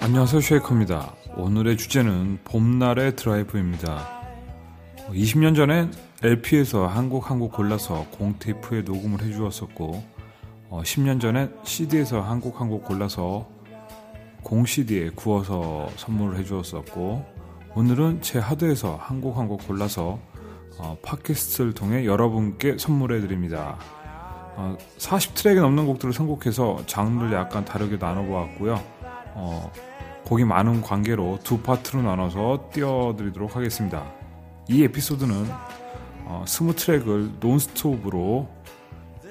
안녕하세요 쉐이커입니다. 오늘의 주제는 봄날의 드라이브입니다. 20년 전엔 LP에서 한곡 한 곡 골라서 공테이프에 녹음을 해주었었고 10년 전엔 CD에서 한곡 한 곡 골라서 공 CD에 구워서 선물을 해주었었고 오늘은 제 하드에서 한 곡 한 곡 골라서 어, 팟캐스트를 통해 여러분께 선물해 드립니다. 어, 40트랙이 넘는 곡들을 선곡해서 장르를 약간 다르게 나눠보았고요. 어, 곡이 많은 관계로 두 파트로 나눠서 띄워드리도록 하겠습니다. 이 에피소드는 어, 스무 트랙을 논스톱으로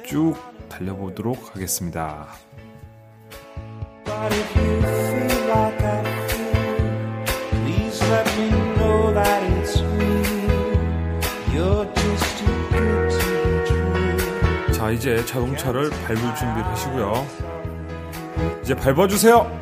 쭉 달려보도록 하겠습니다. 자, 이제 자동차를 밟을 준비를 하시고요. 이제 밟아주세요!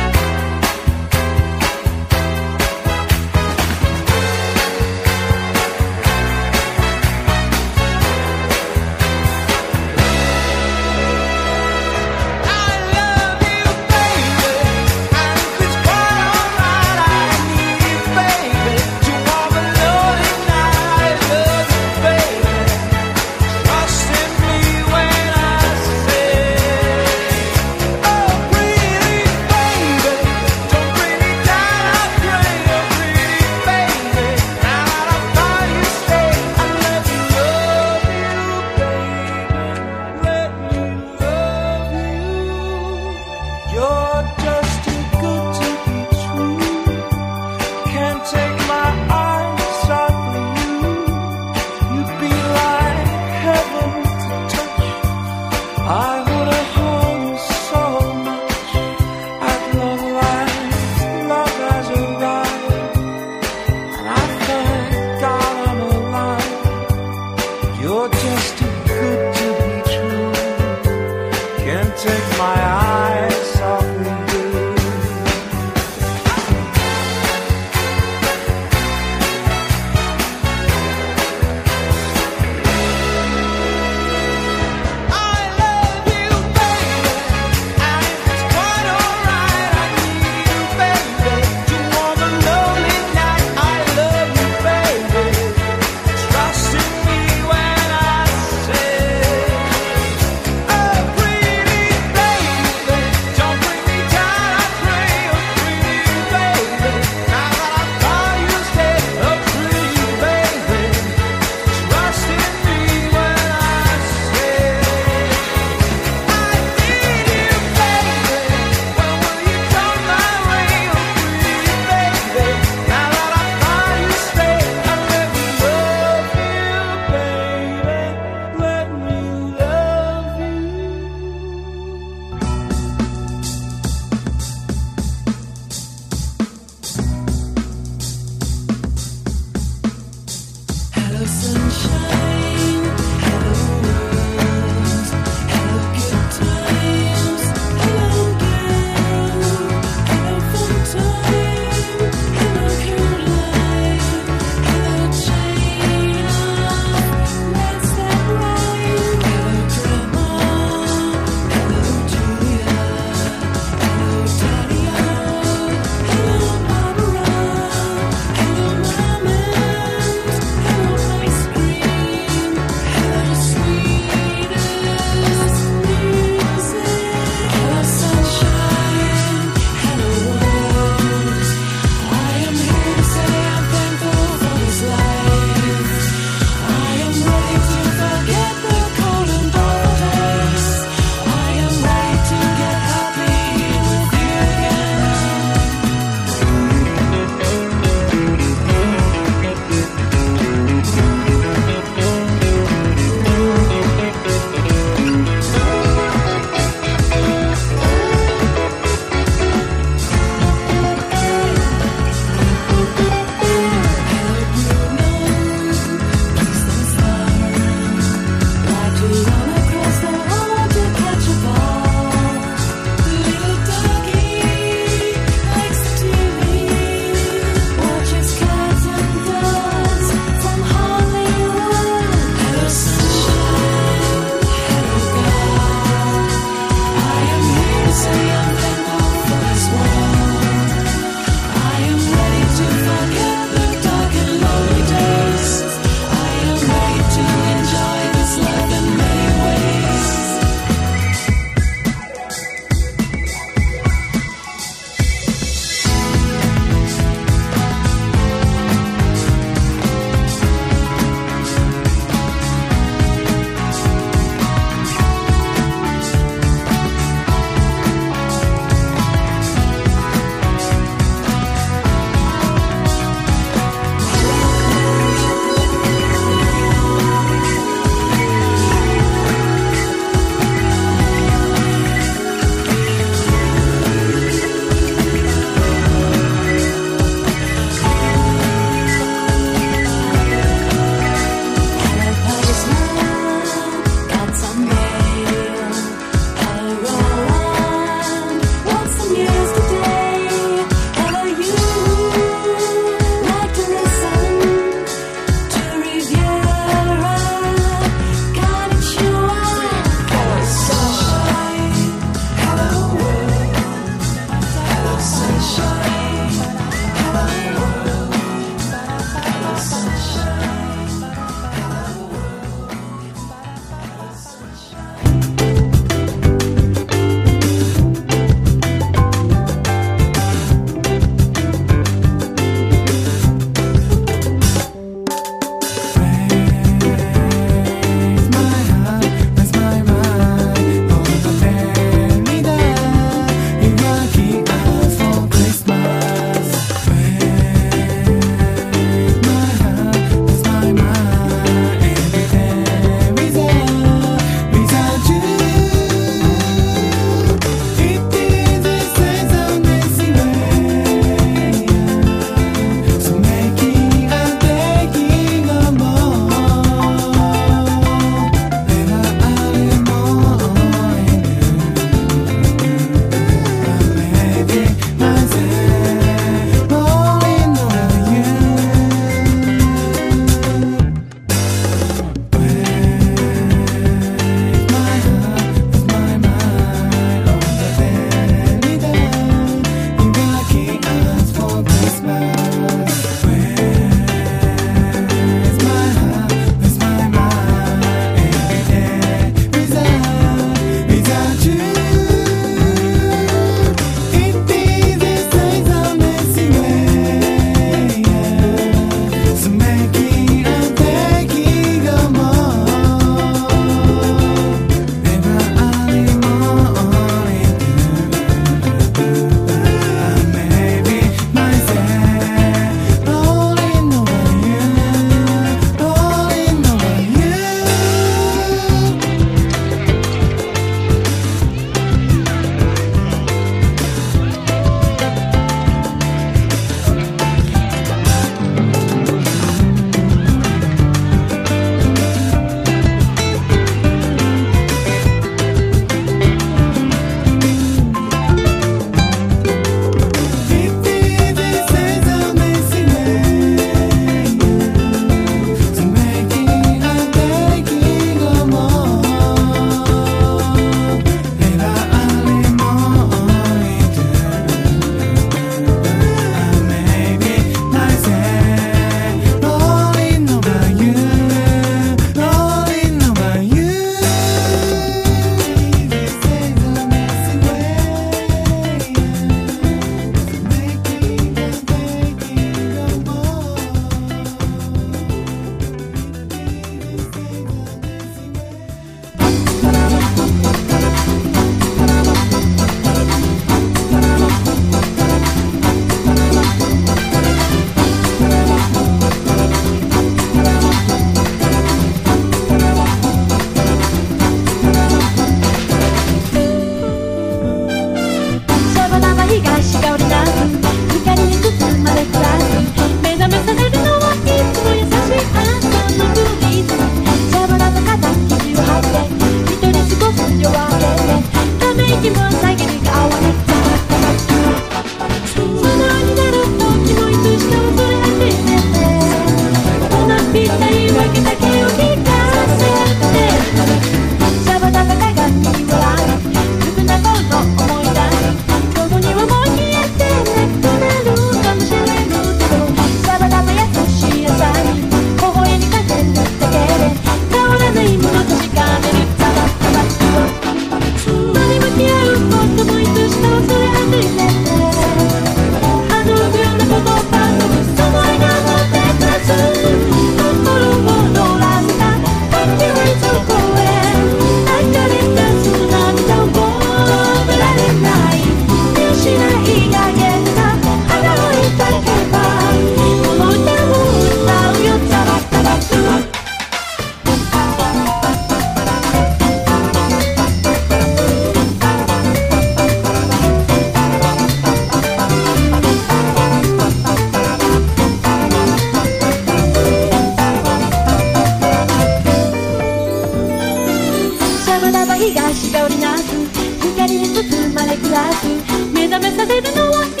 exactly. May the message even know what